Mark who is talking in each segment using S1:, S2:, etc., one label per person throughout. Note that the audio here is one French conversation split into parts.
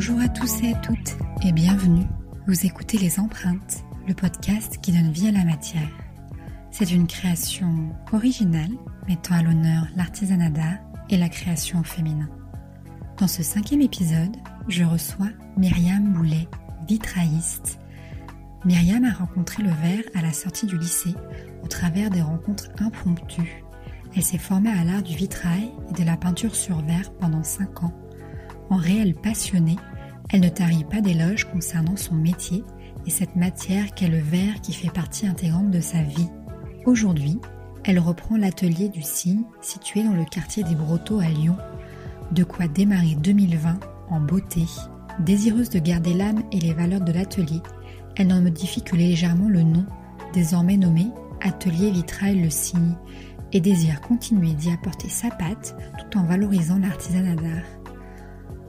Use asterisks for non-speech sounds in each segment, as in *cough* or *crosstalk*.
S1: Bonjour à tous et à toutes et bienvenue. Vous écoutez Les Empreintes, le podcast qui donne vie à la matière. C'est une création originale mettant à l'honneur l'artisanat d'art et la création au féminin. Dans ce cinquième épisode, je reçois Myriam Boulet, vitrailliste. Myriam a rencontré le verre à la sortie du lycée au travers des rencontres impromptues. Elle s'est formée à l'art du vitrail et de la peinture sur verre pendant cinq ans. En réelle passionnée, elle ne tarit pas d'éloges concernant son métier et cette matière qu'est le verre qui fait partie intégrante de sa vie. Aujourd'hui, elle reprend l'atelier du cygne situé dans le quartier des Brotteaux à Lyon. De quoi démarrer 2020 en beauté. Désireuse de garder l'âme et les valeurs de l'atelier, elle n'en modifie que légèrement le nom, désormais nommé Atelier Vitrail Le Cygne, et désire continuer d'y apporter sa patte tout en valorisant l'artisanat d'art.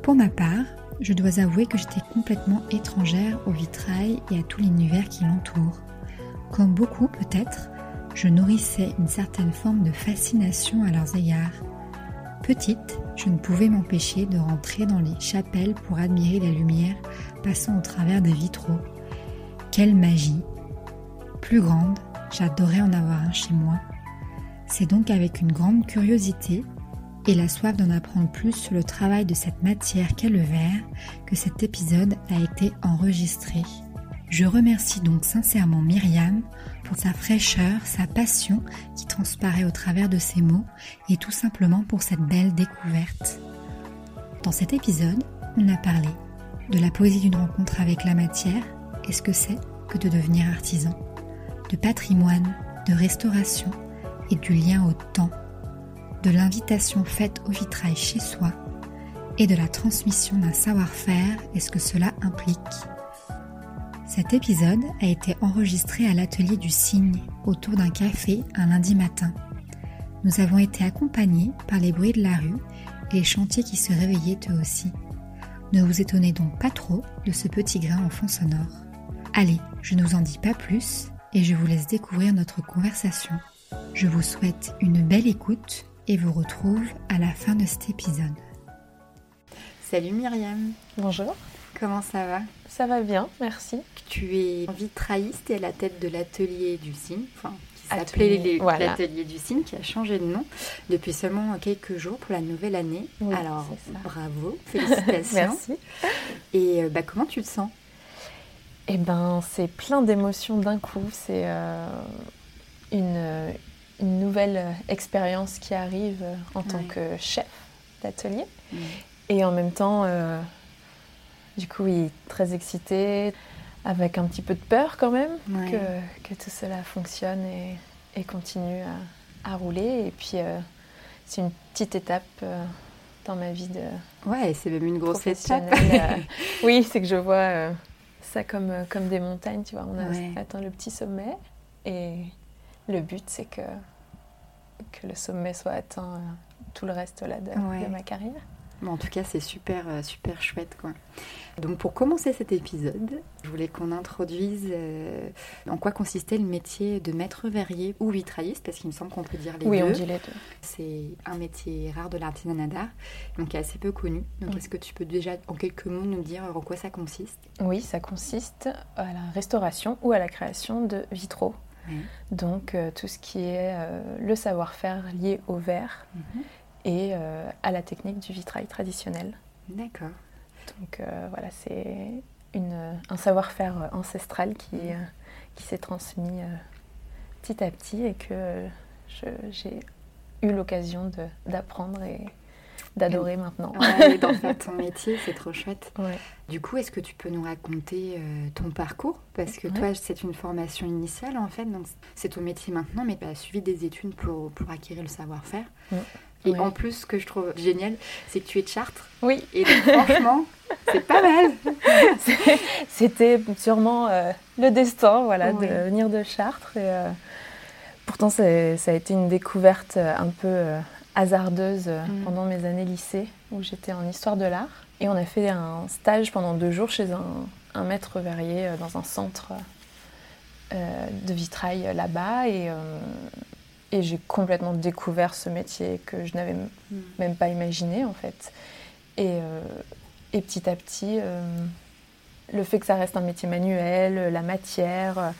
S1: Pour ma part, je dois avouer que j'étais complètement étrangère au vitrail et à tout l'univers qui l'entoure. Comme beaucoup peut-être, je nourrissais une certaine forme de fascination à leurs égards. Petite, je ne pouvais m'empêcher de rentrer dans les chapelles pour admirer la lumière passant au travers des vitraux. Quelle magie Plus grande, j'adorais en avoir un chez moi. C'est donc avec une grande curiosité et la soif d'en apprendre plus sur le travail de cette matière qu'est le verre que cet épisode a été enregistré. Je remercie donc sincèrement Myriam pour sa fraîcheur, sa passion qui transparaît au travers de ses mots et tout simplement pour cette belle découverte. Dans cet épisode, on a parlé de la poésie d'une rencontre avec la matière et ce que c'est que de devenir artisan, de patrimoine, de restauration et du lien au temps de l'invitation faite au vitrail chez soi et de la transmission d'un savoir-faire et ce que cela implique. Cet épisode a été enregistré à l'atelier du cygne autour d'un café un lundi matin. Nous avons été accompagnés par les bruits de la rue et les chantiers qui se réveillaient eux aussi. Ne vous étonnez donc pas trop de ce petit grain en fond sonore. Allez, je ne vous en dis pas plus et je vous laisse découvrir notre conversation. Je vous souhaite une belle écoute et vous retrouve à la fin de cet épisode. Salut Myriam.
S2: Bonjour.
S1: Comment ça va?
S2: Ça va bien, merci.
S1: Tu es vitrailliste et à la tête de l'atelier du cygne, enfin, qui s'appelait l'atelier du cygne, qui a changé de nom depuis seulement quelques jours pour la nouvelle année. Alors, bravo, *laughs* félicitations.
S2: merci.
S1: Et euh, bah, comment tu te sens?
S2: Eh ben, c'est plein d'émotions d'un coup. C'est euh, une, une nouvelle euh, expérience qui arrive euh, en tant que chef d'atelier. Et en même temps, euh, du coup, oui, très excitée, avec un petit peu de peur quand même que, que, tout cela fonctionne et, et continue à, à, rouler. Et puis, c'est une petite étape dans ma vie de.
S1: Ouais, c'est même une grosse étape. *laughs*
S2: oui, c'est que je vois ça comme, comme des montagnes, tu vois. On a atteint le petit sommet et le but, c'est que, que le sommet soit atteint euh, tout le reste là, de, ma carrière.
S1: en tout cas, c'est super, euh, super chouette. Quoi. Donc, pour commencer cet épisode, je voulais qu'on introduise euh, en quoi consistait le métier de maître verrier ou vitrailliste, parce qu'il me semble qu'on peut dire les
S2: deux.
S1: Oui,
S2: on dit les deux.
S1: C'est un métier rare de l'artisanat d'art, donc assez peu connu. Donc, est-ce que tu peux déjà, en quelques mots, nous dire en quoi ça consiste?
S2: Oui, ça consiste à la restauration ou à la création de vitraux donc euh, tout ce qui est euh, le savoir-faire lié au verre mhm. et euh, à la technique du vitrail traditionnel.
S1: D'accord.
S2: Donc voilà, c'est un savoir-faire ancestral qui, mhm. qui s'est transmis petit à petit et que j'ai eu l'occasion d'apprendre et, d'adorer maintenant.
S1: Ouais, dans *laughs* ton métier, c'est trop chouette. Du coup, est-ce que tu peux nous raconter euh, ton parcours? Parce que toi, c'est une formation initiale en fait, donc c'est ton métier maintenant, mais tu as suivi des études pour, pour acquérir le savoir-faire. Et en plus, ce que je trouve génial, c'est que tu es de Chartres.
S2: Oui.
S1: Et franchement, *laughs* c'est pas mal.
S2: C'était sûrement euh, le destin, voilà, de venir de Chartres. Et, euh, pourtant, ça a été une découverte un peu hasardeuse euh, mm. pendant mes années lycée où j'étais en histoire de l'art. Et on a fait un stage pendant deux jours chez un, maître verrier euh, dans un centre euh, de vitrail là-bas. Et, et j'ai complètement découvert ce métier que je n'avais mm. même pas imaginé en fait. Et et petit à petit, le fait que ça reste un métier manuel, la matière,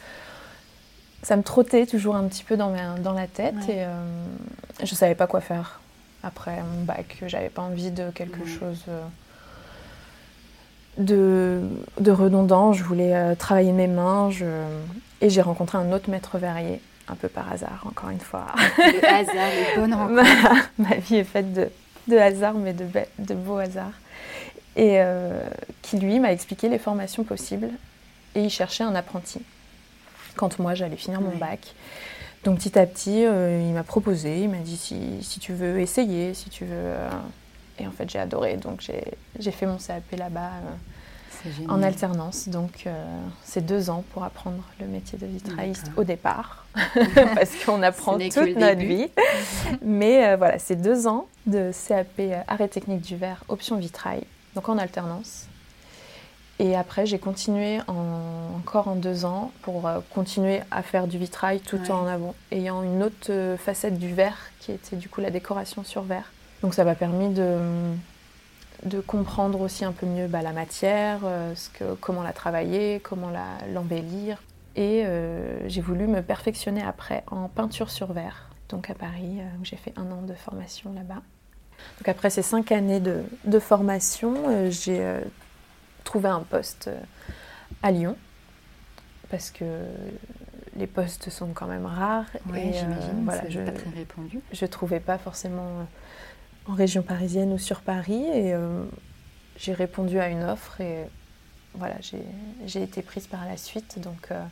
S2: ça me trottait toujours un petit peu dans, dans la tête et je ne savais pas quoi faire après mon bac. J'avais pas envie de quelque chose de, de, redondant. Je voulais travailler mes mains. Et j'ai rencontré un autre maître verrier un peu par hasard, encore une fois.
S1: Le hasard, les bonnes *laughs* rencontres.
S2: Ma, vie est faite de, de hasard, mais de, de beaux hasards. Et euh, qui, lui, m'a expliqué les formations possibles. Et il cherchait un apprenti quand moi, j'allais finir mon bac. Donc petit à petit, euh, il m'a proposé, il m'a dit si, si, tu veux essayer, si tu veux. Euh, et en fait, j'ai adoré. Donc j'ai fait mon CAP là-bas en alternance. Donc, euh, c'est deux ans pour apprendre le métier de vitrailliste au départ, *laughs* *laughs* parce qu'on apprend toute notre vie. *laughs* Mais euh, voilà, c'est deux ans de CAP euh, arrêt technique du verre, option vitrail, donc en alternance. Et après, j'ai continué encore en deux ans pour continuer à faire du vitrail tout en avant, ayant une autre facette du verre qui était du coup la décoration sur verre. Donc ça m'a permis de de comprendre aussi un peu mieux bah, la matière, euh, ce que, comment la travailler, comment l'embellir. et euh, j'ai voulu me perfectionner après en peinture sur verre, donc à Paris, euh, où j'ai fait un an de formation là-bas. Donc après ces cinq années de, de formation, j'ai trouvé un poste à Lyon, parce que les postes sont quand même rares.
S1: Oui, j'imagine, voilà, je, pas très répandu.
S2: Je trouvais pas forcément en région parisienne ou sur Paris. Et euh, j'ai répondu à une offre et voilà, j'ai été prise par la suite. Donc euh,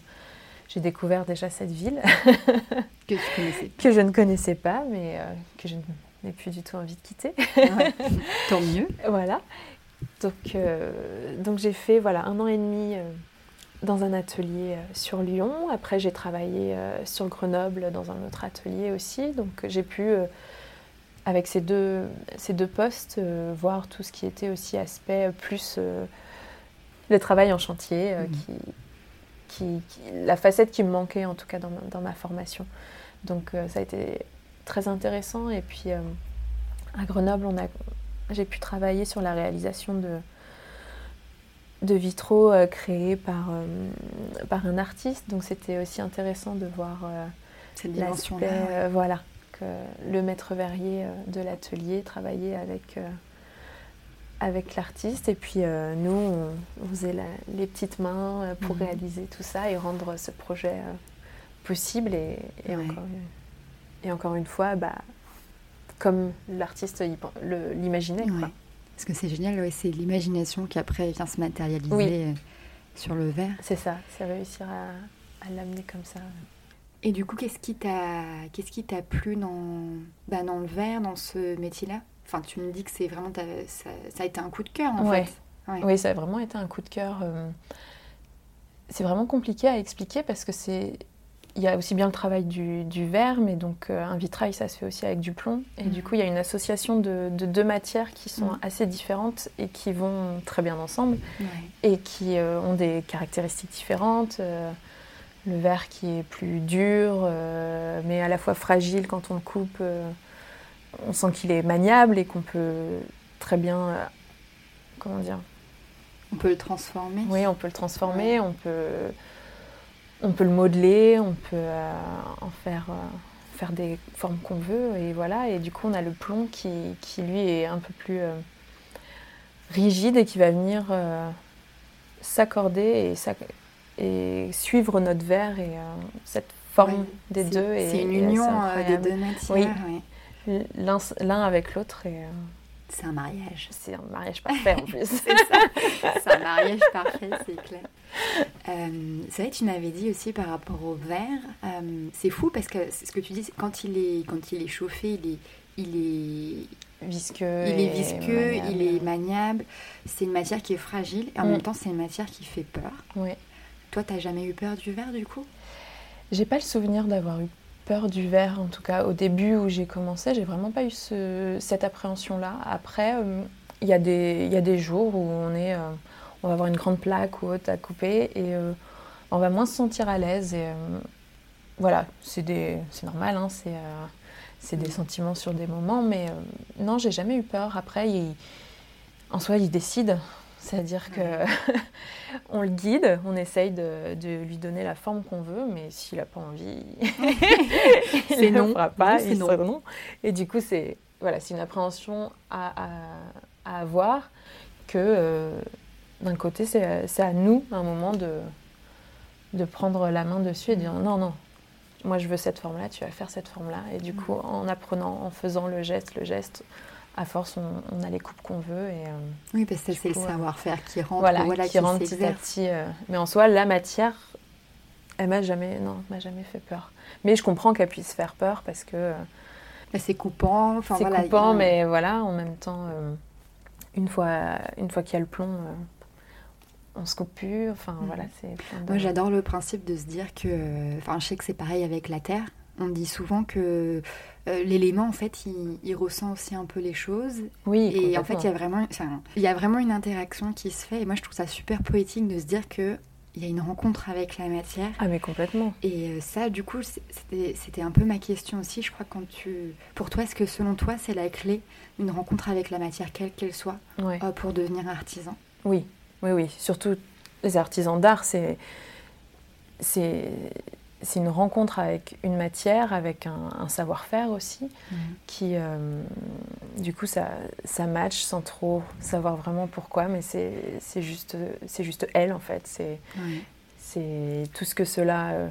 S2: j'ai découvert déjà cette ville. *laughs*
S1: que tu connaissais
S2: Que je ne connaissais pas, mais euh, que je n'ai plus du tout envie de quitter. *laughs*
S1: Tant mieux.
S2: Voilà. Donc, donc j'ai fait voilà, un an et demi dans un atelier sur Lyon. Après, j'ai travaillé sur Grenoble dans un autre atelier aussi. Donc, j'ai pu avec ces deux, ces deux postes, euh, voir tout ce qui était aussi aspect plus euh, le travail en chantier, euh, mhm. qui, qui, la facette qui me manquait en tout cas dans ma, dans ma formation. Donc ça a été très intéressant. Et puis à Grenoble, on a, j'ai pu travailler sur la réalisation de, de vitraux créés par, par un artiste. Donc c'était aussi intéressant de voir
S1: cette dimension
S2: voilà, le maître verrier euh, de l'atelier travaillait avec, euh, avec l'artiste. Et puis euh, nous, on, faisait les petites mains pour mhm. réaliser tout ça et rendre ce projet possible. Et, encore, et, encore, une fois, bah, comme l'artiste l'imaginait.
S1: Parce que c'est génial, c'est l'imagination qui après vient se matérialiser sur le verre.
S2: C'est ça, c'est réussir à l'amener comme ça.
S1: Et du coup, qu'est-ce qui t'a, qu'est-ce qui t'a plu dans, bah, dans le verre, dans ce métier-là? Enfin, tu me dis que c'est vraiment, ça, ça, a été un coup de cœur en fait.
S2: Oui, ça a vraiment été un coup de cœur. Euh, c'est vraiment compliqué à expliquer parce que c'est, il y a aussi bien le travail du, du verre, mais donc euh, un vitrail, ça se fait aussi avec du plomb. Et du mhm. coup, il y a une association de, de deux matières qui sont mhm. assez différentes et qui vont très bien ensemble et qui euh, ont des caractéristiques différentes le verre qui est plus dur, euh, mais à la fois fragile quand on le coupe. Euh, on sent qu'il est maniable et qu'on peut très bien. Euh, comment dire
S1: On peut le transformer.
S2: Oui, on peut le transformer, on, peut, on peut le modeler, on peut en faire, faire des formes qu'on veut. Et voilà, et du coup, on a le plomb qui, qui lui est un peu plus rigide et qui va venir s'accorder et et suivre notre verre et euh, cette forme des deux.
S1: C'est une union euh, des deux matières.
S2: Oui. L'un avec l'autre. et euh,
S1: C'est un mariage.
S2: C'est un mariage parfait en plus. *laughs*
S1: c'est un mariage *laughs* parfait, c'est clair. c'est vrai, tu m'avais dit aussi par rapport au verre, c'est fou parce que ce que tu dis, quand il est, quand il est chauffé, il est, il est
S2: visqueux.
S1: Il est visqueux, il est maniable. C'est une matière qui est fragile et en mm. même temps, c'est une matière qui fait peur.
S2: Oui.
S1: Toi, t'as jamais eu peur du verre du coup?
S2: J'ai pas le souvenir d'avoir eu peur du verre, en tout cas au début où j'ai commencé, j'ai vraiment pas eu cette appréhension-là. Après, euh, il y, a des jours où on est, euh, on va avoir une grande plaque ou autre à couper et euh, on va moins se sentir à l'aise. Voilà, c'est normal, hein, c'est des sentiments sur des moments, mais non, j'ai jamais eu peur. Après, En soi, il décide. C'est-à-dire que *laughs* on le guide, on essaye de, lui donner la forme qu'on veut, mais s'il n'a pas envie, *laughs*
S1: c'est non.
S2: fera pas, il non. non. Et du coup, c'est voilà, c'est une appréhension à, avoir que euh, d'un côté, c'est à nous, à un moment, de, de prendre la main dessus et de dire non, non, moi je veux cette forme-là, tu vas faire cette forme-là. Et du coup, en apprenant, en faisant le geste, le geste, à force, on, a les coupes qu'on veut. Et, euh,
S1: oui, parce que c'est le euh, savoir-faire qui rentre,
S2: voilà, qui, rentre petit à petit. Euh. mais en soi, la matière, elle m'a jamais, non, m'a jamais fait peur. Mais je comprends qu'elle puisse faire peur parce que.
S1: c'est coupant.
S2: c'est coupant, mais voilà, en même temps, une fois, une fois qu'il y a le plomb on se coupe plus. Enfin, mm. voilà, c'est.
S1: Moi, j'adore le principe de se dire que. Enfin, je sais que c'est pareil avec la terre. On dit souvent que euh, l'élément, en fait, il, ressent aussi un peu les choses.
S2: Oui.
S1: Et en fait, il y a vraiment, il y a vraiment une interaction qui se fait. Et moi, je trouve ça super poétique de se dire que il y a une rencontre avec la matière.
S2: Ah mais complètement.
S1: Et euh, ça, du coup, c'était un peu ma question aussi. Je crois quand tu, pour toi, est-ce que selon toi, c'est la clé, une rencontre avec la matière, quelle qu'elle soit, euh, pour devenir artisan?
S2: Oui, oui, oui. Surtout les artisans d'art, c'est c'est c'est une rencontre avec une matière, avec un, savoir-faire aussi, mhm. qui, euh, du coup, ça, ça match sans trop savoir vraiment pourquoi, mais c'est juste, juste elle, en fait. C'est tout ce que cela euh,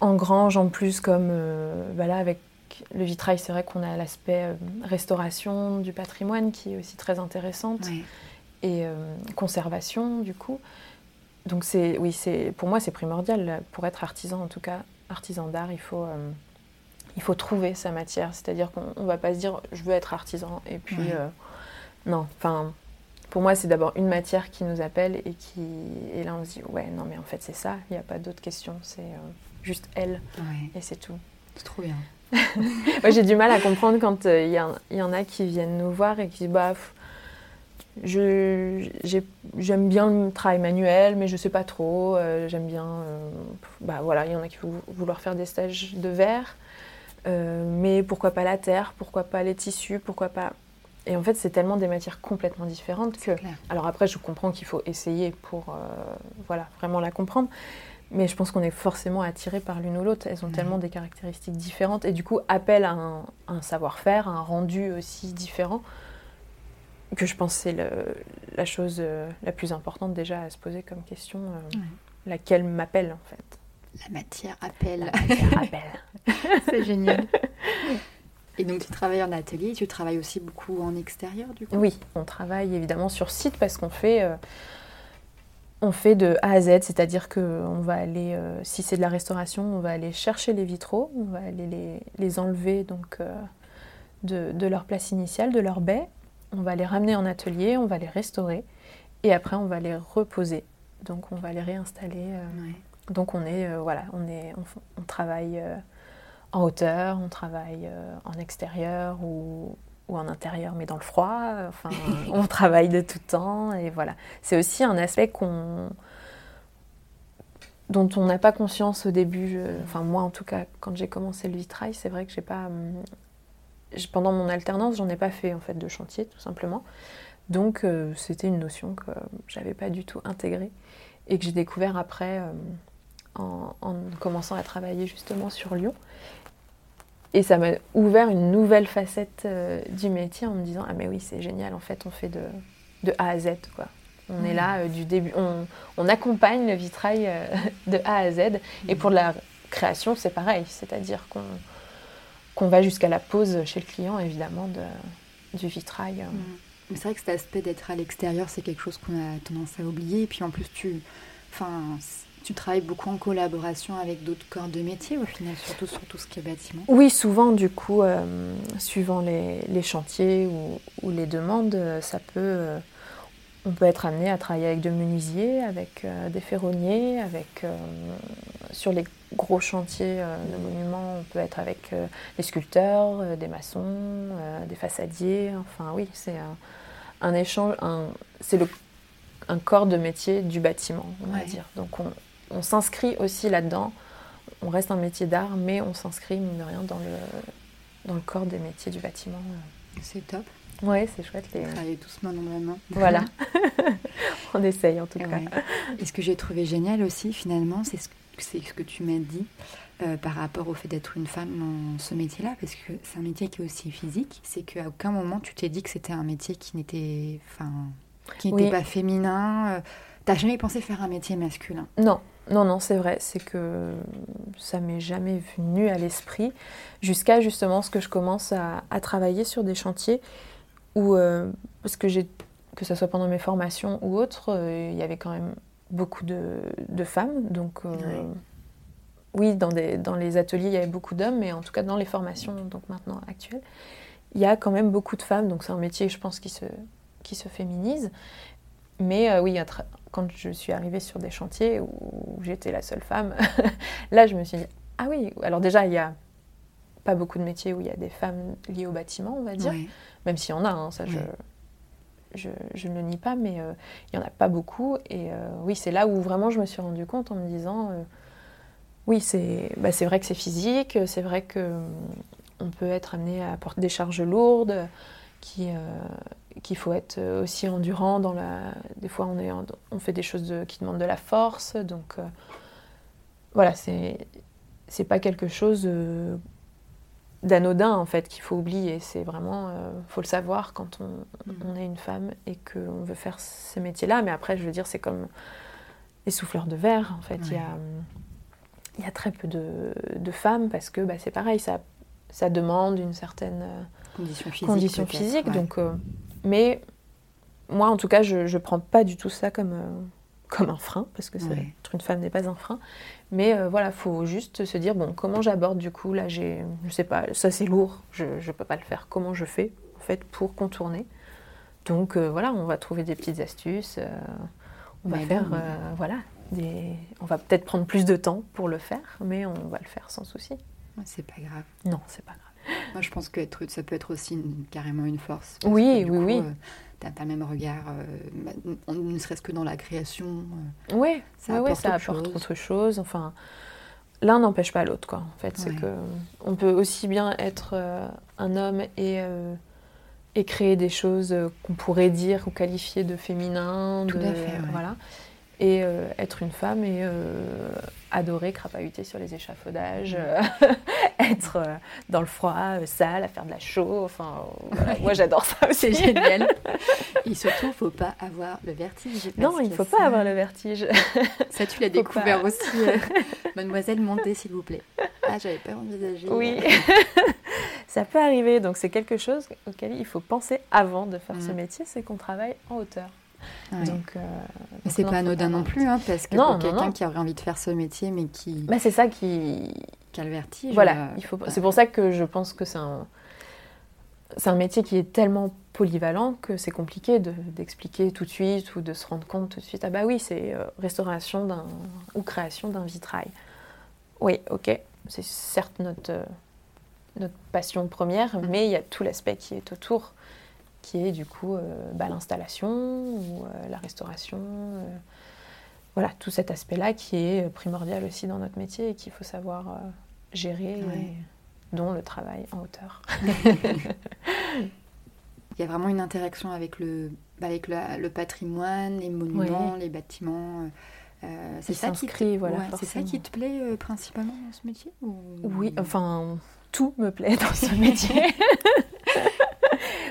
S2: engrange en plus, comme euh, bah là, avec le vitrail, c'est vrai qu'on a l'aspect restauration du patrimoine qui est aussi très intéressante, et conservation, du coup. Donc c'est, oui, c'est, pour moi c'est primordial. Pour être artisan, en tout cas, artisan d'art, il faut, euh, il faut trouver sa matière. C'est-à-dire qu'on ne va pas se dire je veux être artisan et puis euh, non. Enfin, pour moi c'est d'abord une matière qui nous appelle et qui et là on se dit ouais non mais en fait c'est ça. Il n'y a pas d'autre question. C'est euh, juste elle et c'est tout.
S1: C'est trop bien. *laughs*
S2: moi j'ai du mal à comprendre quand il y, y, en a qui viennent nous voir et qui disent bah j'aime bien le travail manuel, mais je sais pas trop. Euh, j'aime bien. Euh, bah voilà, il y en a qui vont vouloir faire des stages de verre, euh, mais pourquoi pas la terre Pourquoi pas les tissus Pourquoi pas Et en fait, c'est tellement des matières complètement différentes que. Alors après, je comprends qu'il faut essayer pour voilà vraiment la comprendre. Mais je pense qu'on est forcément attiré par l'une ou l'autre. Elles ont tellement des caractéristiques différentes et du coup appellent à un, un savoir-faire, un rendu aussi différent que je pense c'est la chose euh, la plus importante déjà à se poser comme question, euh, laquelle m'appelle en fait.
S1: La matière appelle.
S2: La matière appelle. *laughs*
S1: c'est génial. *laughs* Et donc tu travailles en atelier, tu travailles aussi beaucoup en extérieur du coup?
S2: Oui, on travaille évidemment sur site parce qu'on fait, euh, on fait de A à Z, c'est-à-dire qu'on va aller, si c'est de la restauration, on va aller chercher les vitraux, on va aller les, les enlever donc, de, de, leur place initiale, de leur baie, on va les ramener en atelier, on va les restaurer et après on va les reposer. Donc on va les réinstaller. Euh, donc on est, euh, voilà, on, est, on, travaille euh, en hauteur, on travaille en extérieur ou, en intérieur, mais dans le froid. Enfin, *laughs* on travaille de tout temps et voilà. C'est aussi un aspect qu'on dont on n'a pas conscience au début. enfin moi en tout cas, quand j'ai commencé le vitrail, c'est vrai que j'ai pas hum, pendant mon alternance, j'en ai pas fait en fait de chantier tout simplement. Donc euh, c'était une notion que j'avais pas du tout intégrée et que j'ai découvert après euh, en, commençant à travailler justement sur Lyon. Et ça m'a ouvert une nouvelle facette euh, du métier en me disant ah mais oui c'est génial en fait on fait de, de A à Z quoi. On est là du début, on, on, accompagne le vitrail *laughs* de A à Z. Et pour la création c'est pareil, c'est-à-dire qu'on qu'on va jusqu'à la pose chez le client, évidemment, de, du vitrail.
S1: Mm. C'est vrai que cet aspect d'être à l'extérieur, c'est quelque chose qu'on a tendance à oublier. Et puis en plus, tu, enfin, tu travailles beaucoup en collaboration avec d'autres corps de métier, au final, surtout sur tout ce qui est bâtiment.
S2: Oui, souvent, du coup, euh, suivant les, les chantiers ou, ou, les demandes, ça peut. Euh, on peut être amené à travailler avec des menuisiers, avec euh, des ferronniers, avec sur les gros chantiers euh, de monuments, on peut être avec euh, des sculpteurs, euh, des maçons, des façadiers. Enfin, oui, c'est un, échange, c'est un corps de métier du bâtiment, on va dire. Donc, on, s'inscrit aussi là-dedans. On reste un métier d'art, mais on s'inscrit, mine de rien, dans le, dans le corps des métiers du bâtiment.
S1: C'est top.
S2: Oui, c'est chouette.
S1: Les... Travailler tous main dans la main.
S2: Voilà. *laughs* *laughs* On essaye en tout cas.
S1: Et ce que j'ai trouvé génial aussi, finalement, c'est ce, ce, que tu m'as dit euh, par rapport au fait d'être une femme dans ce métier-là, parce que c'est un métier qui est aussi physique. C'est qu'à aucun moment tu t'es dit que c'était un métier qui n'était, enfin, qui n'était pas féminin. Euh, t'as jamais pensé faire un métier masculin?
S2: Non, non, non, c'est vrai. C'est que ça m'est jamais venu à l'esprit jusqu'à justement ce que je commence à, travailler sur des chantiers où, euh, parce que j'ai, que ce soit pendant mes formations ou autres, il y avait quand même beaucoup de, femmes, donc oui, dans, des, dans les ateliers, il y avait beaucoup d'hommes, mais en tout cas dans les formations, donc maintenant actuelles, il y a quand même beaucoup de femmes. Donc c'est un métier, je pense, qui se, qui se féminise. Mais euh, oui, quand je suis arrivée sur des chantiers où j'étais la seule femme, *laughs* là, je me suis dit, ah oui, alors déjà, il n'y a pas beaucoup de métiers où il y a des femmes liées au bâtiment, on va dire. Même s'il y en a, hein, ça, je, je, ne le nie pas, mais euh, il n'y en a pas beaucoup. Et euh, oui, c'est là où vraiment je me suis rendu compte en me disant oui, bah, c'est vrai que c'est physique, c'est vrai qu'on peut être amené à porter des charges lourdes, euh, qu'il faut être aussi endurant. Dans la, des fois, on, est, on fait des choses qui demandent de la force. Donc, euh, voilà, c'est pas quelque chose euh, d'anodin en fait qu'il faut oublier. C'est vraiment, il faut le savoir quand on, mm. on, est une femme et qu'on veut faire ces métiers-là. Mais après, je veux dire, c'est comme les souffleurs de verre. En fait, il y a hum, il y a très peu de, femmes parce que bah, c'est pareil, ça, ça demande une certaine euh, condition physique. donc, euh, mais moi, en tout cas, je ne prends pas du tout ça comme, euh, comme un frein, parce que être une femme n'est pas un frein. Mais voilà, il faut juste se dire, bon, comment j'aborde du coup Là, j'ai, je sais pas, ça c'est lourd, je ne peux pas le faire. Comment je fais, en fait, pour contourner? Donc voilà, on va trouver des petites astuces. on va faire, voilà, on va peut-être prendre plus de temps pour le faire, mais on va le faire sans souci.
S1: C'est pas grave.
S2: Non, c'est pas grave.
S1: Moi, je pense que ça peut être aussi carrément une force.
S2: Oui, oui, oui. Euh,
S1: tu as pas même regard, euh, ne serait-ce que dans la création.
S2: Euh, oui, ça, apporte, ça apporte autre chose. Enfin, l'un n'empêche pas l'autre, quoi. En fait, c'est que on peut aussi bien être un homme et et créer des choses qu'on pourrait dire ou qualifier de féminin.
S1: Tout à fait.
S2: Voilà et euh, être une femme et euh, adorer crapahuter sur les échafaudages, euh, *laughs* être dans le froid, sale, à faire de la chaux. Enfin, moi j'adore ça
S1: C'est génial. *laughs* et surtout, il ne faut pas avoir le vertige.
S2: Non, il ne faut pas avoir le vertige.
S1: Ça, tu l'as découvert aussi. Mademoiselle, montez s'il vous plaît. Ah, j'avais pas envisagé.
S2: Oui, *laughs* ça peut arriver. Donc c'est quelque chose auquel il faut penser avant de faire ce mm. métier, c'est qu'on travaille en hauteur.
S1: Donc, euh, c'est pas anodin non plus, hein, parce que pour quelqu'un qui aurait envie de faire ce métier, mais qui.
S2: Bah, c'est ça qui.
S1: Qui a le vertige.
S2: Voilà, euh, il faut. C'est pour ça que je pense que c'est un. C'est un métier qui est tellement polyvalent que c'est compliqué d'expliquer tout de suite ou de se rendre compte tout de suite. Ah bah oui, c'est euh, restauration d'un ou création d'un vitrail. Oui, ok, c'est certes notre, notre passion première, mm. mais il y a tout l'aspect qui est autour qui est du coup euh, bah, l'installation ou euh, la restauration. Euh, voilà, tout cet aspect-là qui est primordial aussi dans notre métier et qu'il faut savoir gérer, dont le travail en hauteur. *laughs*
S1: Il y a vraiment une interaction avec le, avec le, patrimoine, les monuments, les bâtiments. c'est ça, qui te... voilà, c'est ça qui te plaît principalement dans ce métier
S2: Oui, enfin, tout me plaît dans ce *laughs* métier.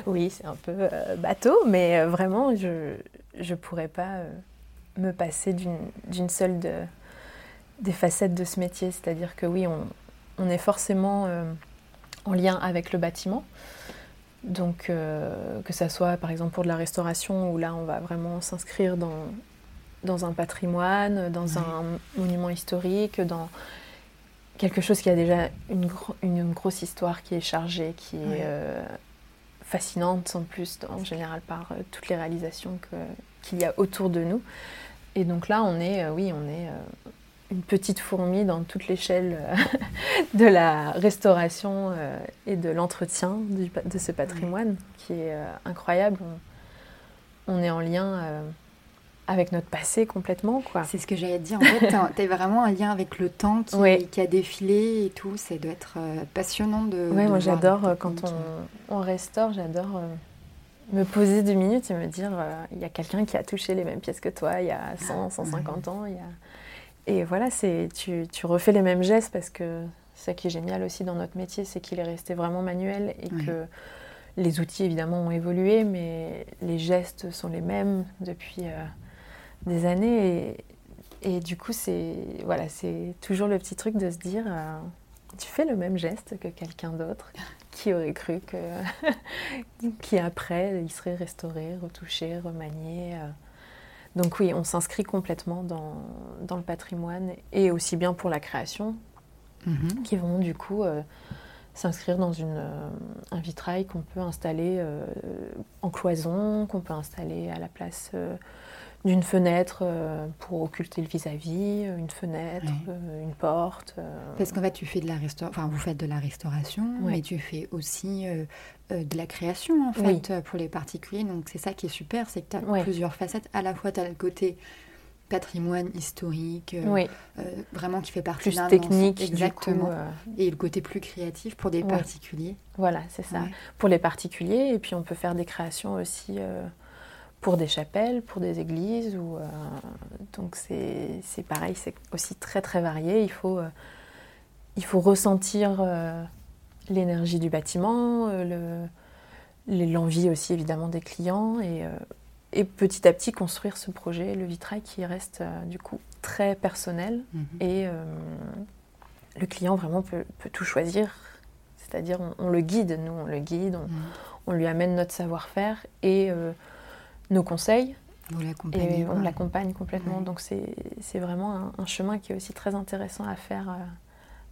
S2: Oui, c'est un peu euh, bateau, mais euh, vraiment, je ne pourrais pas euh, me passer d'une seule de, des facettes de ce métier. C'est-à-dire que oui, on, on est forcément en lien avec le bâtiment. Donc, que ça soit par exemple pour de la restauration, où là, on va vraiment s'inscrire dans, dans un patrimoine, dans un monument historique, dans quelque chose qui a déjà une, une grosse histoire qui est chargée, qui est fascinante en plus en général par euh, toutes les réalisations qu'il y a autour de nous. Et donc là, on est, euh, oui, on est euh, une petite fourmi dans toute l'échelle *laughs* de la restauration et de l'entretien de ce patrimoine qui est incroyable. On, est en lien avec notre passé complètement. quoi.
S1: C'est ce que j'allais te dire. En fait, tu as vraiment un lien avec le temps qui, qui, a défilé et tout. Ça doit être euh, passionnant de.
S2: Oui, moi j'adore euh, quand on, on, restaure, j'adore euh, me poser deux minutes et me dire il y a quelqu'un qui a touché les mêmes pièces que toi il y a 100, 150 ans. Il y a... Et voilà, tu, tu refais les mêmes gestes parce que ça qui est génial aussi dans notre métier, c'est qu'il est resté vraiment manuel et que les outils évidemment ont évolué, mais les gestes sont les mêmes depuis euh, des années. Et, du coup, c'est voilà, c'est toujours le petit truc de se dire, euh, tu fais le même geste que quelqu'un d'autre. Qui aurait cru que, *laughs* qui après, il serait restauré, retouché, remanié. Euh. Donc oui, on s'inscrit complètement dans, dans, le patrimoine et aussi bien pour la création, mm-hmm. qui vont du coup s'inscrire dans une, euh, un vitrail qu'on peut installer euh, en cloison, qu'on peut installer à la place euh, d'une fenêtre pour occulter le vis-à-vis, une fenêtre, une porte.
S1: Parce qu'en fait, tu fais de la enfin, vous faites de la restauration, mais tu fais aussi de la création en fait pour les particuliers. Donc c'est ça qui est super, c'est que tu as plusieurs facettes. À la fois, tu as le côté patrimoine historique, euh, euh, vraiment qui fait partie
S2: d'un technique,
S1: exactement, euh. et le côté plus créatif pour des particuliers.
S2: Voilà, c'est ça. Pour les particuliers, et puis on peut faire des créations aussi pour des chapelles, pour des églises, ou donc c'est pareil, c'est aussi très très varié. Il faut il faut ressentir l'énergie du bâtiment, l'envie aussi évidemment des clients et et petit à petit construire ce projet, le vitrail qui reste euh, du coup très personnel mhm. et euh, le client vraiment peut, tout choisir. C'est-à-dire on, le guide, nous on le guide, on, mhm. lui amène notre savoir-faire et euh, nos conseils. Et on l'accompagne complètement. Donc c'est vraiment un, chemin qui est aussi très intéressant à faire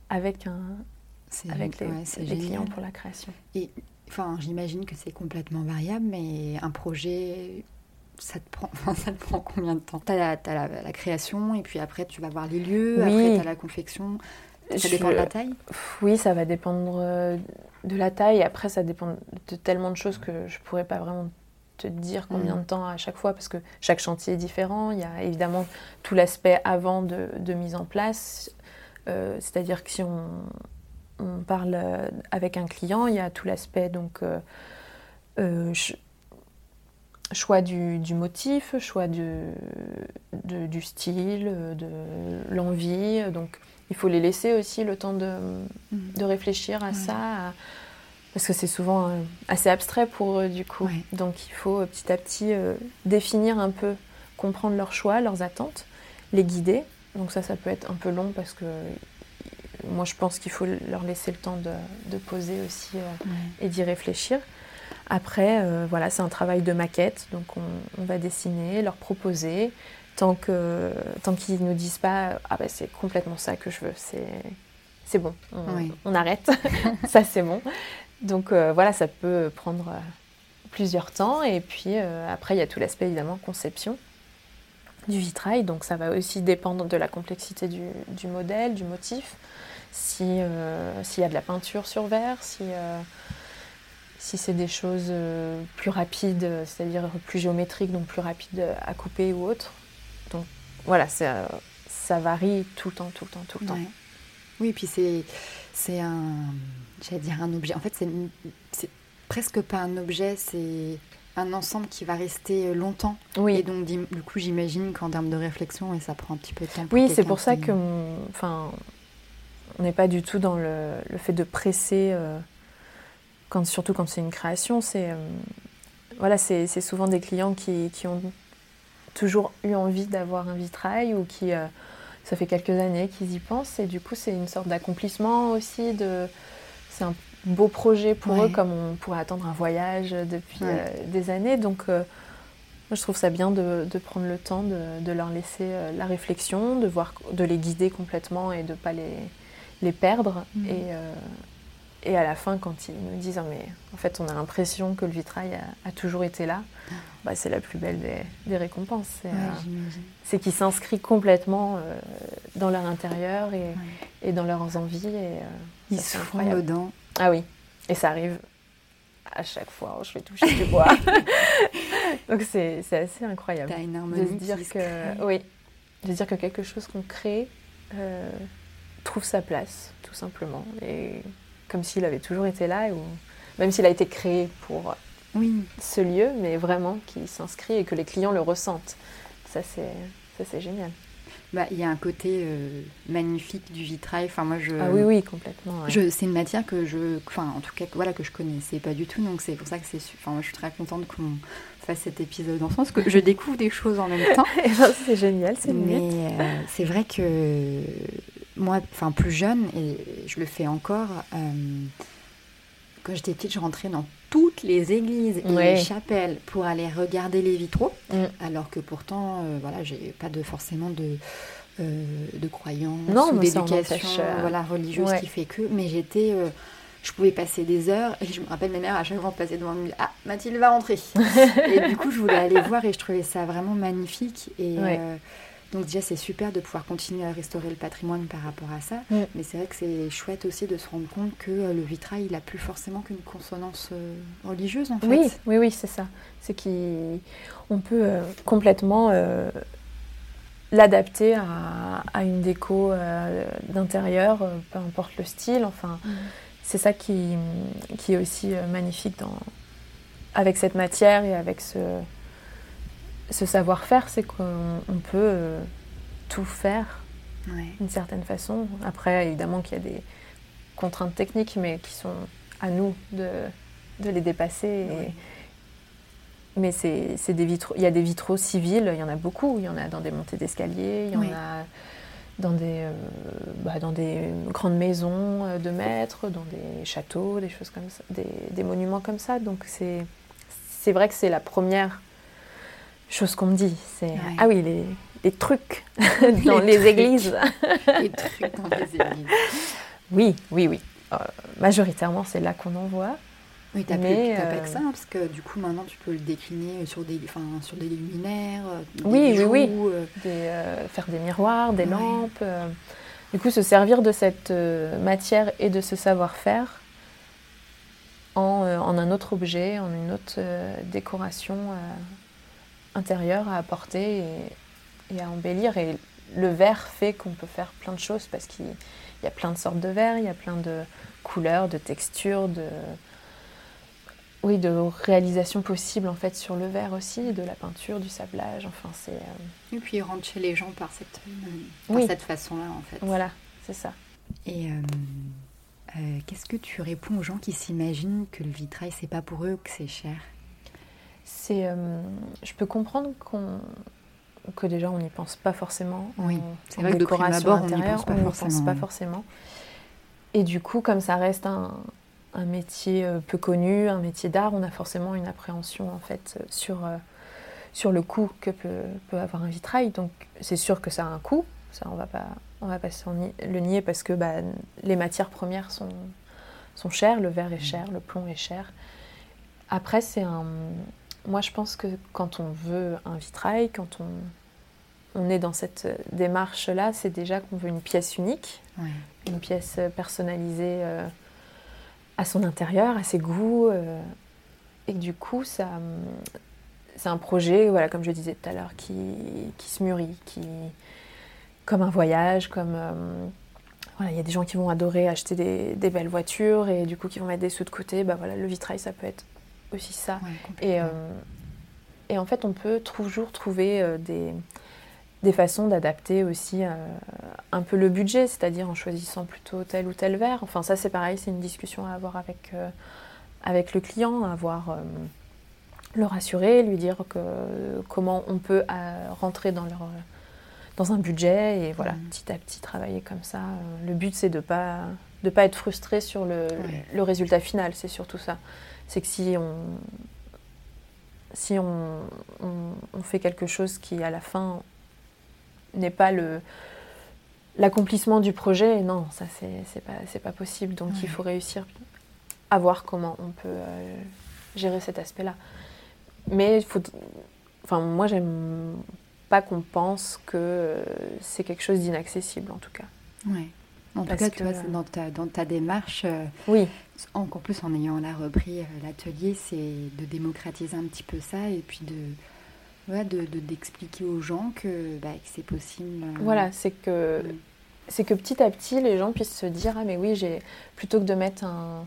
S2: avec, un, avec les, les clients pour la création.
S1: Et enfin, j'imagine que c'est complètement variable, mais un projet ça te prend, *laughs* ça te prend combien de temps? Tu as, la, création et puis après tu vas voir les lieux, après tu as la confection. Ça dépend de la taille?
S2: Oui, ça va dépendre euh, de la taille. Après, ça dépend de tellement de choses que je pourrais pas vraiment te dire combien mm. de temps à chaque fois parce que chaque chantier est différent. Il y a évidemment tout l'aspect avant de, mise en place. Euh, c'est-à-dire que si on, parle euh, avec un client, il y a tout l'aspect donc choix du, motif, choix du, du style, de l'envie. Donc il faut les laisser aussi le temps de, mhm. réfléchir à ça, parce que c'est souvent euh, assez abstrait pour eux du coup. Donc il faut euh, petit à petit euh, définir un peu, comprendre leurs choix, leurs attentes, les guider. Donc ça, ça peut être un peu long parce que moi je pense qu'il faut leur laisser le temps de, poser aussi et d'y réfléchir. Après, euh, voilà, c'est un travail de maquette, donc on, va dessiner, leur proposer, tant que tant qu'ils nous disent pas ah ben c'est complètement ça que je veux, c'est c'est bon, on, arrête, *laughs* ça c'est bon. Donc euh, voilà, ça peut prendre euh, plusieurs temps et puis après il y a tout l'aspect évidemment conception du vitrail, donc ça va aussi dépendre de la complexité du, modèle, du motif, si s'il y a de la peinture sur verre, si si c'est des choses euh, plus rapides, c'est-à-dire plus géométriques, donc plus rapides à couper ou autre. Donc voilà, ça, ça varie tout le temps, tout le temps, tout le temps.
S1: Oui, puis c'est, c'est un, j'allais dire un objet. En fait, c'est, presque pas un objet, c'est un ensemble qui va rester longtemps. Oui. Et donc, du coup, j'imagine qu'en termes de réflexion, et ça prend un petit peu de temps.
S2: oui, c'est pour ça que, enfin, on n'est pas du tout dans le, le fait de presser. Euh, surtout quand c'est une création, c'est euh, voilà, c'est souvent des clients qui, qui, ont toujours eu envie d'avoir un vitrail ou qui, euh, ça fait quelques années qu'ils y pensent et du coup c'est une sorte d'accomplissement aussi. De, c'est un beau projet pour eux comme on pourrait attendre un voyage depuis euh, des années. Donc moi, je trouve ça bien de, de prendre le temps de, de leur laisser la réflexion, de, voir, de les guider complètement et de ne pas les, les perdre. Mm. Et, et à la fin, quand ils nous disent ah, mais en fait, on a l'impression que le vitrail a, toujours été là, bah, c'est la plus belle des, récompenses. C'est euh, qu'ils s'inscrivent complètement euh, dans leur intérieur et, et, dans leurs envies. Et, euh,
S1: ils se font dedans.
S2: Ah oui, et ça arrive à chaque fois. Je vais toucher du bois. *laughs* Donc c'est assez incroyable.
S1: de se dire
S2: que oui, de dire que quelque chose qu'on crée trouve sa place, tout simplement. Et comme s'il avait toujours été là, ou même s'il a été créé pour oui. ce lieu, mais vraiment qui s'inscrit et que les clients le ressentent. Ça, c'est génial.
S1: Bah, il y a un côté euh, magnifique du vitrail. Enfin, moi, je,
S2: ah oui, oui, complètement.
S1: c'est une matière que je, enfin, en tout cas, voilà, que je connaissais pas du tout. Donc, c'est pour ça que c'est, enfin, moi, je suis très contente qu'on fasse cet épisode ensemble, parce que je découvre des choses en même *laughs* temps.
S2: Eh ben, c'est génial, c'est
S1: Mais euh, c'est vrai que moi, enfin, plus jeune, et je le fais encore. Euh, quand j'étais petite, je rentrais dans toutes les églises et les chapelles pour aller regarder les vitraux, mm. alors que pourtant, euh, voilà, j'ai pas de forcément de euh, de croyance ou d'éducation euh, voilà religieuse qui fait que, mais j'étais je pouvais passer des heures et je me rappelle mes mères à chaque fois passer devant me ah Mathilde va rentrer! *laughs* Et du coup je voulais aller voir et je trouvais ça vraiment magnifique. Et donc déjà, c'est super de pouvoir continuer à restaurer le patrimoine par rapport à ça. Mais c'est vrai que c'est chouette aussi de se rendre compte que euh, le vitrail, il n'a plus forcément qu'une consonance euh, religieuse, en fait.
S2: Oui, oui, oui, c'est ça. C'est qu'on peut euh, complètement l'adapter à, une déco d'intérieur, peu importe le style. Enfin, mm. c'est ça qui, qui, est aussi magnifique dans, avec cette matière et avec ce ce savoir-faire, c'est qu'on peut euh, tout faire d'une certaine façon. Après, évidemment qu'il y a des contraintes techniques, mais qui sont à nous de, de les dépasser. Mais c'est des vitraux. Il y a des vitraux civils, il y en a beaucoup. Il y en a dans des montées d'escalier, il y en a dans des, euh, bah, dans des grandes maisons euh, de maîtres, dans des châteaux, des choses comme ça, des, des monuments comme ça. Donc c'est vrai que c'est la première chose qu'on me dit. C'est ah oui, les, les trucs *laughs* *laughs* dans les, églises.
S1: les trucs dans les églises.
S2: Oui, oui, oui. Euh, majoritairement, c'est là qu'on en voit.
S1: Oui, t'as mais pas que euh, ça, hein, parce que du coup, maintenant, tu peux le décliner sur des, sur des luminaires, euh, des
S2: oui, oui, oui, faire des miroirs, des lampes. Du coup, se servir de cette matière et de ce savoir-faire en, en, un autre objet, en une autre décoration intérieur à apporter et, à embellir. Et le verre fait qu'on peut faire plein de choses parce qu'il y a plein de sortes de verres, il y a plein de couleurs, de textures, de oui, de réalisations possibles en fait sur le verre aussi, de la peinture, du sablage, enfin c'est. Euh,
S1: et puis il rentre chez les gens par cette, euh, cette façon-là en fait.
S2: Voilà, c'est ça.
S1: Et euh, qu'est-ce que tu réponds aux gens qui s'imaginent que le vitrail c'est pas pour eux, que c'est cher?
S2: C'est, euh, je peux comprendre qu'on que déjà on n'y pense pas forcément.
S1: Oui, c'est vrai que de prime abord, on n'y pense, pas,
S2: pense pas forcément. Et du coup, comme ça reste un, un métier euh, peu connu, un métier d'art, on a forcément une appréhension en fait sur, euh, sur le coût que peut, peut avoir un vitrail. Donc c'est sûr que ça a un coût, ça on va pas on va pas le nier parce que bah, les matières premières sont, sont chères, le verre est mmh. cher, le plomb est cher. Après c'est un moi, je pense que quand on veut un vitrail, quand on, on est dans cette démarche-là, c'est déjà qu'on veut une pièce unique, une pièce personnalisée euh, à son intérieur, à ses goûts. Euh, et du coup, ça, c'est un projet, voilà, comme je disais tout à l'heure, qui, qui, se mûrit, qui, comme un voyage, comme. Euh, voilà, il y a des gens qui vont adorer acheter des, des, belles voitures et du coup qui vont mettre des sous de côté. Bah voilà, le vitrail, ça peut être aussi ça. et, euh, et en fait, on peut toujours trouver euh, des, des façons d'adapter aussi euh, un peu le budget, c'est-à-dire en choisissant plutôt tel ou tel verre. Enfin, ça, c'est pareil, c'est une discussion à avoir avec, avec le client, à avoir le rassurer, lui dire que, comment on peut rentrer dans, leur, dans un budget et voilà, petit à petit travailler comme ça. Le but, c'est de ne pas, de pas être frustré sur le, le résultat final, c'est surtout ça c'est que si on, si on, on, fait quelque chose qui, à la fin, n'est pas le l'accomplissement du projet, non, ça, c'est pas, pas possible. Donc, il faut réussir à voir comment on peut euh, gérer cet aspect-là. Mais il faut... Enfin, moi, j'aime pas qu'on pense que c'est quelque chose d'inaccessible, en tout cas.
S1: Ouais. En tout cas, tu vois, dans ta, dans ta démarche, euh,
S2: oui.
S1: encore plus en ayant la repris euh, l'atelier, c'est de démocratiser un petit peu ça et puis de, ouais, de, d'expliquer aux gens que, bah, que c'est possible. Euh,
S2: voilà, c'est que, c'est que petit à petit, les gens puissent se dire Ah, mais oui, j'ai plutôt que de mettre un,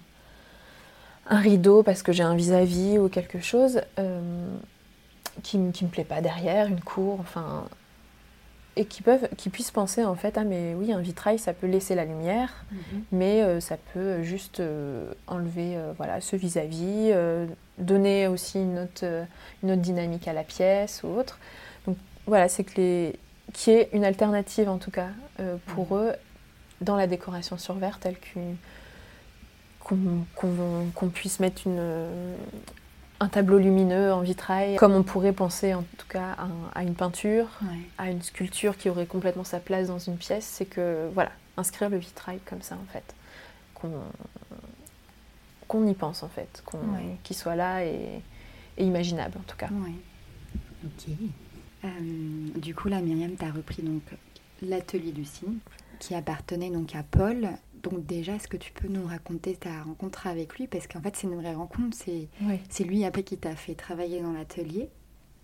S2: un rideau parce que j'ai un vis-à-vis ou quelque chose qui, qui me plaît pas derrière, une cour, enfin et qui peuvent, qui puissent penser en fait ah mais oui un vitrail ça peut laisser la lumière, mhm. mais euh, ça peut juste euh, enlever euh, voilà ce vis-à-vis, donner aussi une autre, une autre dynamique à la pièce ou autre. Donc voilà c'est que les qui est une alternative en tout cas pour mhm. eux dans la décoration sur verre telle qu'on puisse mettre une, un tableau lumineux en vitrail, comme on pourrait penser en tout cas à, une peinture, à une sculpture qui aurait complètement sa place dans une pièce, c'est que voilà, inscrire le vitrail comme ça en fait, qu'on y pense en fait, qu'il soit là et, imaginable en tout cas.
S1: Ok. Euh, du coup là Myriam, tu as repris donc l'atelier du signe qui appartenait donc à Paul donc déjà, est-ce que tu peux nous raconter ta rencontre avec lui? Parce qu'en fait, c'est une vraie rencontre. C'est lui après qui t'a fait travailler dans l'atelier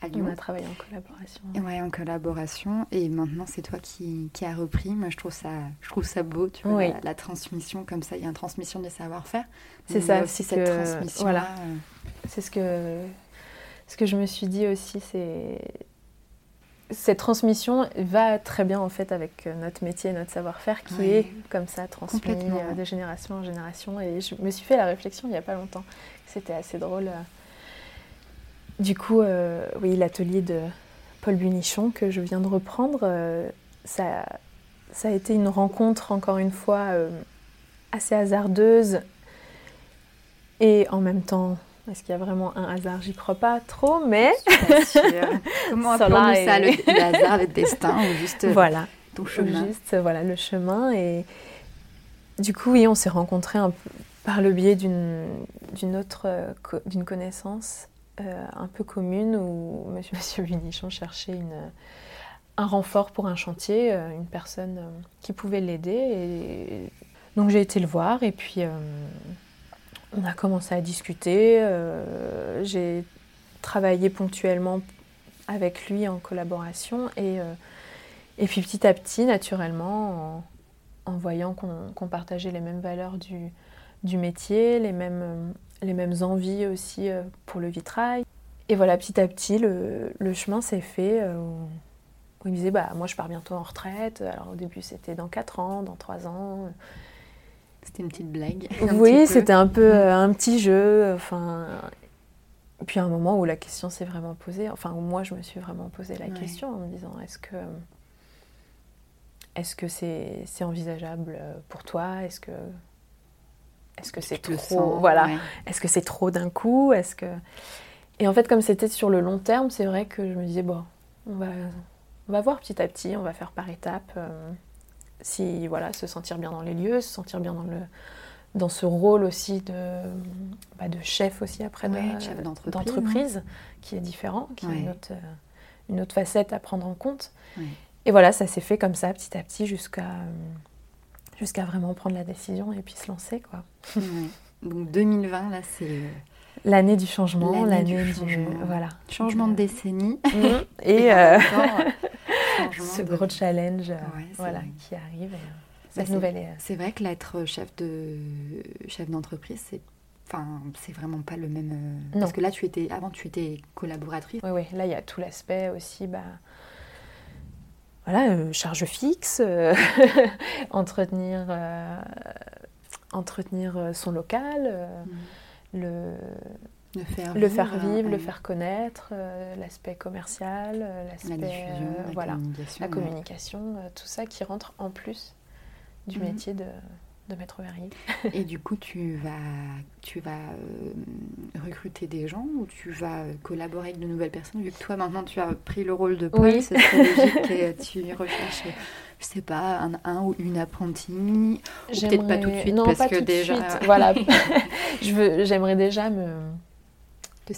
S2: à Lyon. On a travaillé en collaboration.
S1: Ouais, en collaboration. Et maintenant, c'est toi qui, qui as repris. Moi, je trouve ça, je trouve ça beau, tu vois, la, transmission comme ça. Il y a une transmission de savoir-faire.
S2: C'est ça aussi cette transmission. Voilà. Euh. C'est ce que ce que je me suis dit aussi. C'est cette transmission va très bien en fait avec euh, notre métier, notre savoir-faire qui est comme ça transmis euh, de génération en génération. Et je me suis fait la réflexion il n'y a pas longtemps. C'était assez drôle. Euh. Du coup, oui, l'atelier de Paul Bunichon que je viens de reprendre, ça, ça a été une rencontre encore une fois assez hasardeuse et en même temps est-ce qu'il y a vraiment un hasard J'y crois pas trop, mais. *laughs*
S1: Comment ça le, hasard, le destin ou juste
S2: voilà.
S1: ton chemin?
S2: Juste voilà, le chemin. Et du coup, oui, on s'est rencontrés un peu par le biais d'une autre d'une connaissance euh, un peu commune où *laughs* Monsieur, Monsieur cherchait une, un renfort pour un chantier, euh, une personne euh, qui pouvait l'aider. Et donc j'ai été le voir et puis on a commencé à discuter. Euh, j'ai travaillé ponctuellement avec lui en collaboration et, euh, puis petit à petit, naturellement, en, voyant qu'on partageait les mêmes valeurs du, métier, les mêmes, les mêmes envies aussi euh, pour le vitrail. Et voilà, petit à petit, le, le chemin s'est fait. où il me disait, bah, moi je pars bientôt en retraite. Alors au début c'était dans 4 ans, dans 3 ans.
S1: C'était une petite blague. *laughs*
S2: Oui, c'était un peu euh, un petit jeu. Enfin, puis à un moment où la question s'est vraiment posée, enfin où moi je me suis vraiment posé la question en me disant est-ce que est-ce que c'est envisageable pour toi? Est-ce que est-ce que c'est trop voilà Est-ce que c'est trop d'un coup? Est-ce que et en fait comme c'était sur le long terme, c'est vrai que je me disais bon, on va on va voir petit à petit, on va faire par étapes. Euh, si voilà, se sentir bien dans les lieux, se sentir bien dans le dans ce rôle aussi de, bah, de chef aussi après d'entreprise hein. qui est différent, qui a une autre, une autre, facette à prendre en compte. Et voilà, ça s'est fait comme ça petit à petit jusqu'à jusqu'à vraiment prendre la décision et puis se lancer quoi.
S1: Donc 2020 là c'est
S2: l'année du changement, l'année du, voilà
S1: changement de décennie *laughs*
S2: mmh. et, euh, *laughs* ce gros challenge euh, voilà, qui arrive. Euh, cette nouvelle. Euh,
S1: c'est vrai que l'être chef de chef d'entreprise, c'est Enfin, c'est vraiment pas le même. Non. Parce que là, tu étais avant, tu étais collaboratrice.
S2: Oui, oui. Là, il y a tout l'aspect aussi, bah, voilà, charge fixe, *laughs* entretenir, entretenir son local, mmh. le
S1: le faire
S2: vivre, le faire, vivre, le faire connaître, euh, l'aspect commercial, euh, l'aspect
S1: euh, la,
S2: voilà, communication, la communication tout ça qui rentre en plus du mhm. métier de, de maître verrier. *laughs*
S1: Et du coup, tu vas, tu vas recruter des gens ou tu vas collaborer avec de nouvelles personnes Vu que toi, maintenant, tu as pris le rôle de Paul, oui. c'est logique *laughs* et tu recherches je sais pas, un, un ou une apprentie Peut-être pas tout de suite,
S2: non,
S1: parce
S2: pas
S1: que
S2: tout
S1: déjà.
S2: De suite. voilà. *laughs* j'aimerais déjà me,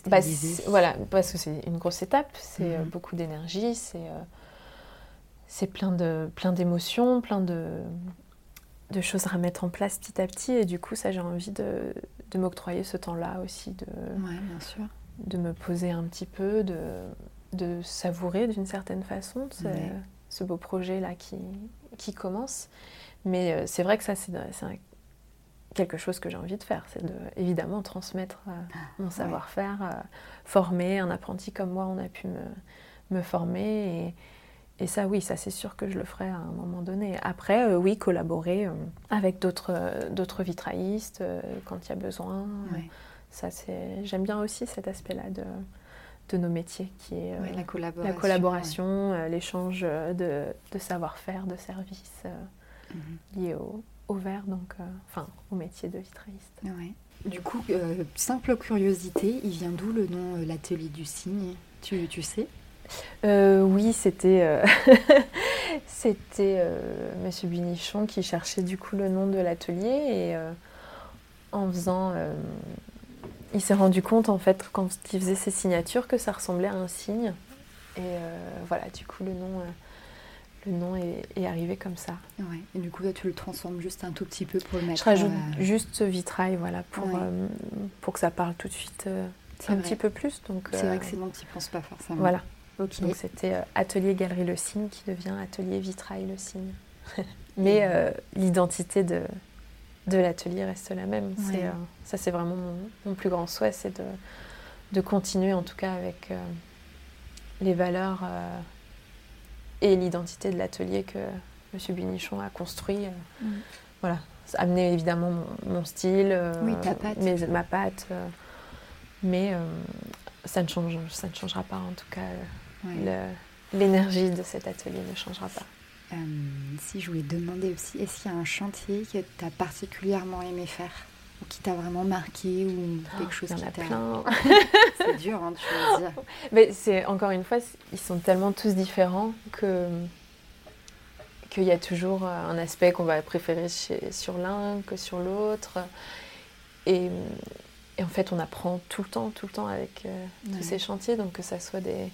S2: bah, voilà, parce que c'est une grosse étape, c'est euh, mhm. beaucoup d'énergie, c'est euh, c'est plein de plein d'émotions, plein de, de choses à mettre en place petit à petit. Et du coup, ça, j'ai envie de, de m'octroyer ce temps-là aussi, de,
S1: bien sûr.
S2: de me poser un petit peu, de, de savourer d'une certaine façon ce, ce beau projet-là qui, qui commence. Mais euh, c'est vrai que ça, c'est quelque chose que j'ai envie de faire, c'est de évidemment transmettre mon savoir-faire, former un apprenti comme moi, on a pu me, me former et, et ça, oui, ça c'est sûr que je le ferai à un moment donné. Après, euh, oui, collaborer euh, avec d'autres euh, d'autres vitraillistes quand il y a besoin. Ça, c'est j'aime bien aussi cet aspect-là de, de nos métiers, qui est
S1: la collaboration,
S2: la collaboration l'échange de, de savoir-faire, de services mhm. liés au, au verre, donc enfin au métier de vitrailliste.
S1: Du coup, simple curiosité, il vient d'où le nom l'atelier du cygne? Tu, tu sais?
S2: Euh, oui, c'était euh, *laughs* c'était euh, Monsieur Bunichon qui cherchait du coup le nom de l'atelier et en faisant, il s'est rendu compte en fait quand il faisait ses signatures que ça ressemblait à un signe et voilà du coup le nom le nom est, arrivé comme ça.
S1: Ouais. Et du coup, là, tu le transformes juste un tout petit peu pour le mettre.
S2: Je rajoute juste vitrail, voilà, pour, pour que ça parle tout de suite un petit peu plus. Donc,
S1: c'est vrai que c'est bon, tu penses pas forcément.
S2: Voilà. Donc c'était euh, Atelier Galerie Le Cygne qui devient Atelier Vitrail Le Cygne. *laughs* Mais euh, l'identité de, de l'atelier reste la même. Euh, ça, c'est vraiment mon, plus grand souhait, c'est de, de, continuer en tout cas avec les valeurs et l'identité de l'atelier que M. Bunichon a construit. Mm. Voilà, amener évidemment mon, style, ma patte, mais ça, ne change, ça ne changera pas en tout cas l'énergie de cet atelier ne changera pas.
S1: Euh, si je voulais demander aussi, est-ce qu'il y a un chantier que tu as particulièrement aimé faire ou qui t'a vraiment marqué ou quelque oh, chose
S2: qui t'a *laughs*
S1: C'est dur, hein, veux dire.
S2: Mais c'est encore une fois, ils sont tellement tous différents que qu'il y a toujours un aspect qu'on va préférer sur l'un que sur l'autre. Et, en fait, on apprend tout le temps, tout le temps avec euh, tous ces chantiers, donc que ça soit des,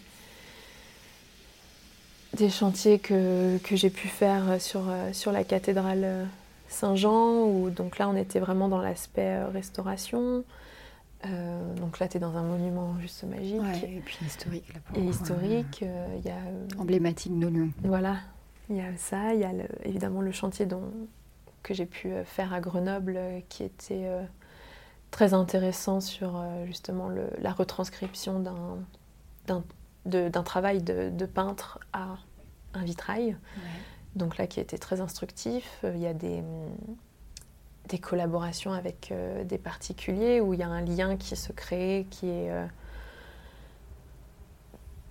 S2: des chantiers que, que j'ai pu faire sur, euh, sur la cathédrale Saint-Jean, où donc là on était vraiment dans l'aspect euh, restauration. Euh, donc là, tu es dans un monument juste magique.
S1: et puis historique. Là,
S2: et historique. il y a,
S1: Emblématique de Lyon.
S2: Voilà, il y a ça. Il y a évidemment le chantier dont, que j'ai pu faire à Grenoble, qui était très intéressant sur justement le, la retranscription d'un travail de, peintre à un vitrail. Donc là, qui était très instructif. Euh, il y a des, des collaborations avec euh, des particuliers où il y a un lien qui se crée, qui est, euh,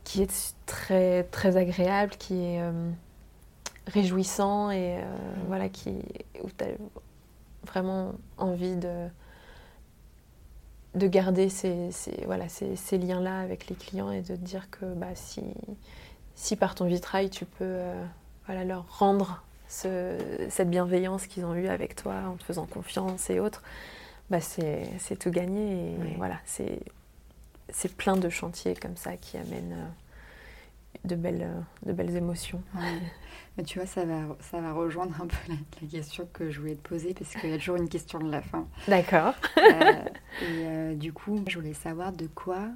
S2: qui est très, très agréable, qui est réjouissant et voilà, qui, où tu as vraiment envie de de garder ces, voilà, ces, liens-là avec les clients et de te dire que bah, si, si par ton vitrail, tu peux euh, voilà, leur rendre cette bienveillance qu'ils ont eue avec toi en te faisant confiance et autres, bah, c'est tout gagné. Et voilà, c'est plein de chantiers comme ça qui amènent euh, de, belles, de belles émotions.
S1: Mais tu vois, ça va, ça va rejoindre un peu la, question que je voulais te poser, parce qu'il y a toujours une question de la fin.
S2: D'accord.
S1: Euh, et euh, du coup, je voulais savoir de quoi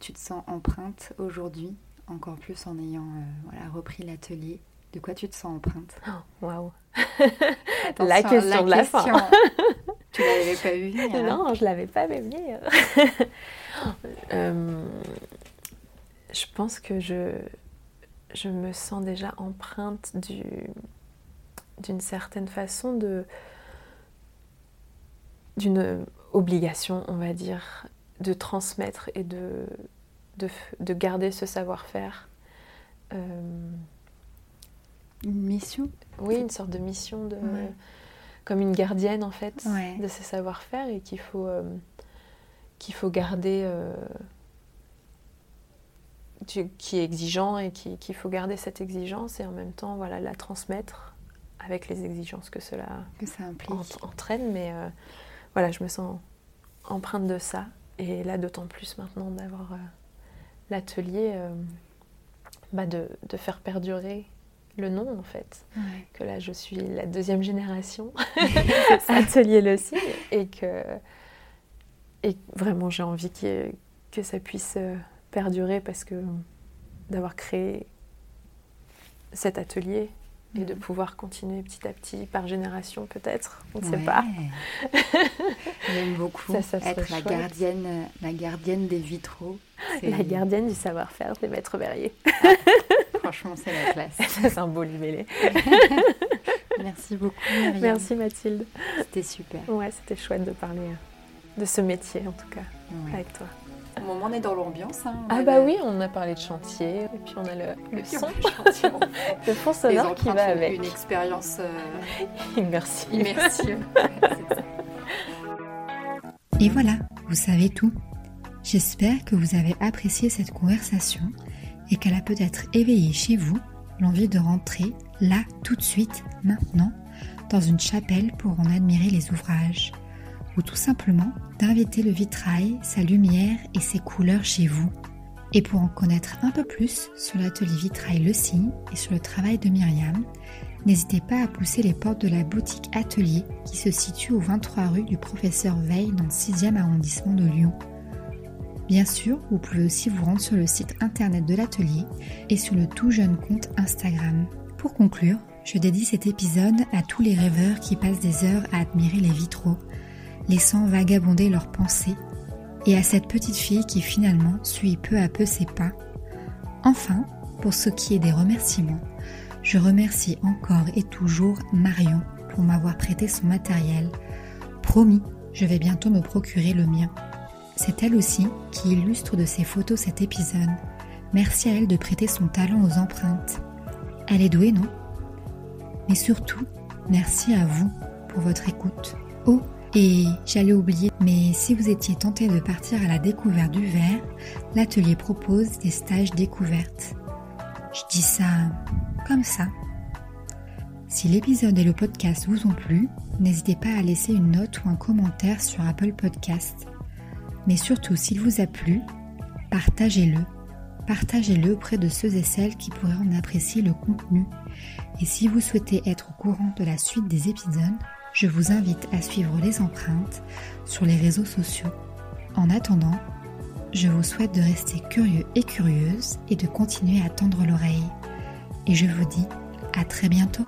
S1: tu te sens empreinte aujourd'hui, encore plus en ayant euh, voilà, repris l'atelier. De quoi tu te sens empreinte?
S2: Oh, Waouh La question de la fin.
S1: tu l'avais pas venir
S2: Non, je l'avais pas vu venir. *laughs* je pense que je je me sens déjà empreinte d'une certaine façon de d'une obligation, on va dire, de transmettre et de, de, garder ce savoir-faire.
S1: Euh, une mission
S2: Oui, une sorte de mission, de, comme une gardienne en fait, de ce savoir-faire et qu'il faut, euh, qu'il faut garder. Euh, qui est exigeant et qu'il faut garder cette exigence et en même temps voilà, la transmettre avec les exigences que cela entraîne. Mais euh, voilà, je me sens empreinte de ça. Et là, d'autant plus maintenant d'avoir l'atelier, bah de, de, faire perdurer le nom en fait. Que là, je suis la deuxième génération *laughs* *laughs* atelier le signe et que et vraiment j'ai envie que ça puisse perdurer parce que d'avoir créé cet atelier et de pouvoir continuer petit à petit par génération peut-être, on ne sait pas. *laughs*
S3: J'aime beaucoup être la gardienne, la gardienne des vitraux.
S2: La gardienne du savoir-faire des maîtres verriers.
S3: Ah, franchement, c'est la classe. *laughs*
S2: c'est un beau libellé. *laughs*
S3: Merci beaucoup.
S2: Merci Mathilde.
S3: C'était super.
S2: Ouais, c'était chouette de parler euh, de ce métier en tout cas avec toi.
S3: Au moment, on est dans l'ambiance. Hein,
S2: ah bah oui, on a parlé de chantier, et puis on a le, le son, *laughs* le fond sonore qui va avec.
S3: Une expérience euh...
S2: immersive.
S3: immersive.
S1: et voilà, vous savez tout. J'espère que vous avez apprécié cette conversation et qu'elle a peut-être éveillé chez vous l'envie de rentrer là, tout de suite, maintenant, dans une chapelle pour en admirer les ouvrages ou tout simplement d'inviter le vitrail, sa lumière et ses couleurs chez vous. Et pour en connaître un peu plus sur l'atelier vitrail Le Cygne et sur le travail de Myriam, n'hésitez pas à pousser les portes de la boutique Atelier qui se situe au 23 rue du Professeur Veil dans le 6e arrondissement de Lyon. Bien sûr, vous pouvez aussi vous rendre sur le site internet de l'atelier et sur le tout jeune compte Instagram. Pour conclure, je dédie cet épisode à tous les rêveurs qui passent des heures à admirer les vitraux, laissant vagabonder leurs pensées, et à cette petite fille qui finalement suit peu à peu ses pas. Enfin, pour ce qui est des remerciements, je remercie encore et toujours Marion pour m'avoir prêté son matériel. Promis, je vais bientôt me procurer le mien. C'est elle aussi qui illustre de ses photos cet épisode. Merci à elle de prêter son talent aux empreintes. Elle est douée, non? Mais surtout, merci à vous pour votre écoute. Oh, et j'allais oublier, mais si vous étiez tenté de partir à la découverte du verre, l'atelier propose des stages découvertes. Je dis ça comme ça. Si l'épisode et le podcast vous ont plu, n'hésitez pas à laisser une note ou un commentaire sur Apple Podcast. Mais surtout, s'il vous a plu, partagez-le. Partagez-le auprès de ceux et celles qui pourraient en apprécier le contenu. Et si vous souhaitez être au courant de la suite des épisodes, je vous invite à suivre les empreintes sur les réseaux sociaux. En attendant, je vous souhaite de rester curieux et curieuse et de continuer à tendre l'oreille. Et je vous dis à très bientôt.